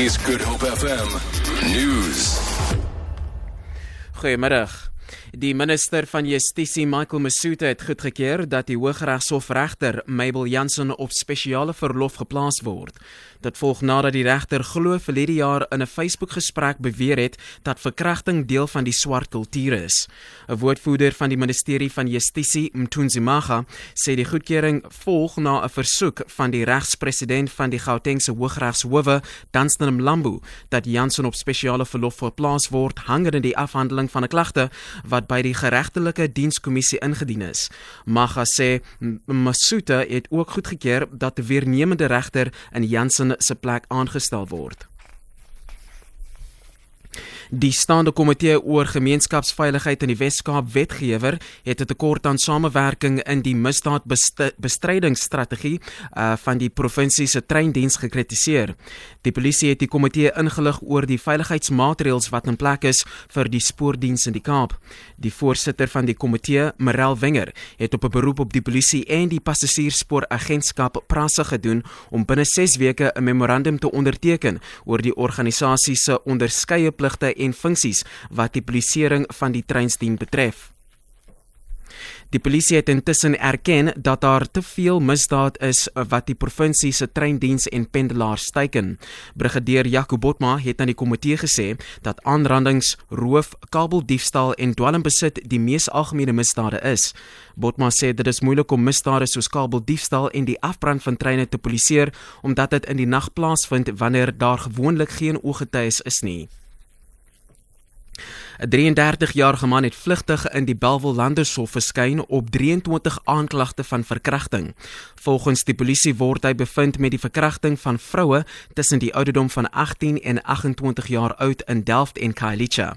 is Good Hope FM News. Goeiemiddag. Die minister van Justisie, Michael Masuta, het goedgekeur dat die Hooggeregshof regter Mabel Jansen op spesiale verlof geplaas word. Dit volg nadat die regter glo verlede jaar in 'n Facebook-gesprek beweer het dat verkrachting deel van die swart kultuur is. 'n Woordvoerder van die Ministerie van Justisie, Mthunzi Maga, sê die goedkeuring volg na 'n versoek van die regspresident van die Gautengse Hooggeregshowe, Danstan Mlambo, dat Jansen op spesiale verlof geplaas word hangende die afhandeling van 'n klagte wat by die geregtelike dienskommissie ingedien is. Maga sê Masuta het ook goedgekeur dat 'n weernemende regter in Jansen se plek aangestel word. Die staande komitee oor gemeenskapsveiligheid in die Wes-Kaap wetgewer het 'n tekort aan samewerking in die misdaadbestrydingsstrategie uh, van die provinsie se treindiens gekritiseer. Die polisie het die komitee ingelig oor die veiligheidsmaatreëls wat in plek is vir die spoordiens in die Kaap. Die voorsitter van die komitee, Merel Wenger, het op 'n beroep op die polisie en die passasiersspooragentskap prasse gedoen om binne 6 weke 'n memorandum te onderteken oor die organisasie se onderskeie pligte en funksies wat die polisieering van die treinsdien betref. Die polisie het intussen erken dat daar te veel misdaad is wat die provinsie se treindiens en pendelaars teiken. Brigadier Jaco Botma het aan die komitee gesê dat aanrandings, roof, kabeldiefstal en dwelmbesit die mees algemene misdade is. Botma sê dit is moeilik om misdade soos kabeldiefstal en die afbrand van treine te polisieer omdat dit in die nag plaasvind wanneer daar gewoonlik geen ooggetuies is nie. 'n 33-jarige man het vlugtig in die Belwel Landershof verskyn op 23 aanklagte van verkrachting. Volgens die polisie word hy bevind met die verkrachting van vroue tussen die ouderdom van 18 en 28 jaar oud in Delft en Khayelitsha.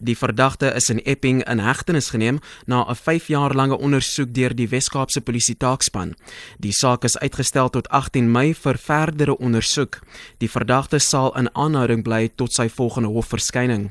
Die verdagte is in Epping in hegtenis geneem na 'n 5 jaar lange ondersoek deur die Wes-Kaapse Polisie Taakspan. Die saak is uitgestel tot 18 Mei vir verdere ondersoek. Die verdagte sal in aanhouding bly tot sy volgende hofverskyning.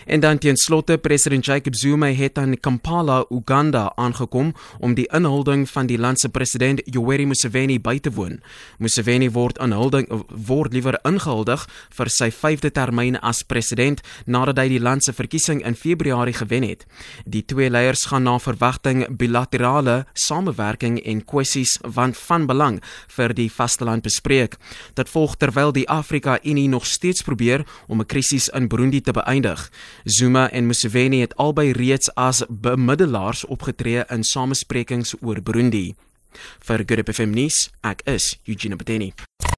En dan teen slotte president Jacob Zuma het aan Kampala, Uganda aangekom om die inhulding van die land se president Yoweri Museveni by te woon. Museveni word aanhulding word liewer ingehuldig vir sy 5de termyn as president nadat hy die land se verkiesing in Februarie gewen het. Die twee leiers gaan na verwagting bilaterale samewerking en kwessies van van belang vir die vasteland bespreek. Dit volg terwyl die Afrika Unie nog steeds probeer om 'n krisis in Burundi te beëindig. Zuma en Museveni het albei reeds as bemiddelaars opgetree in samesprekings oor Burundi. Vir Good FM nuus, ek is Eugene Beteni.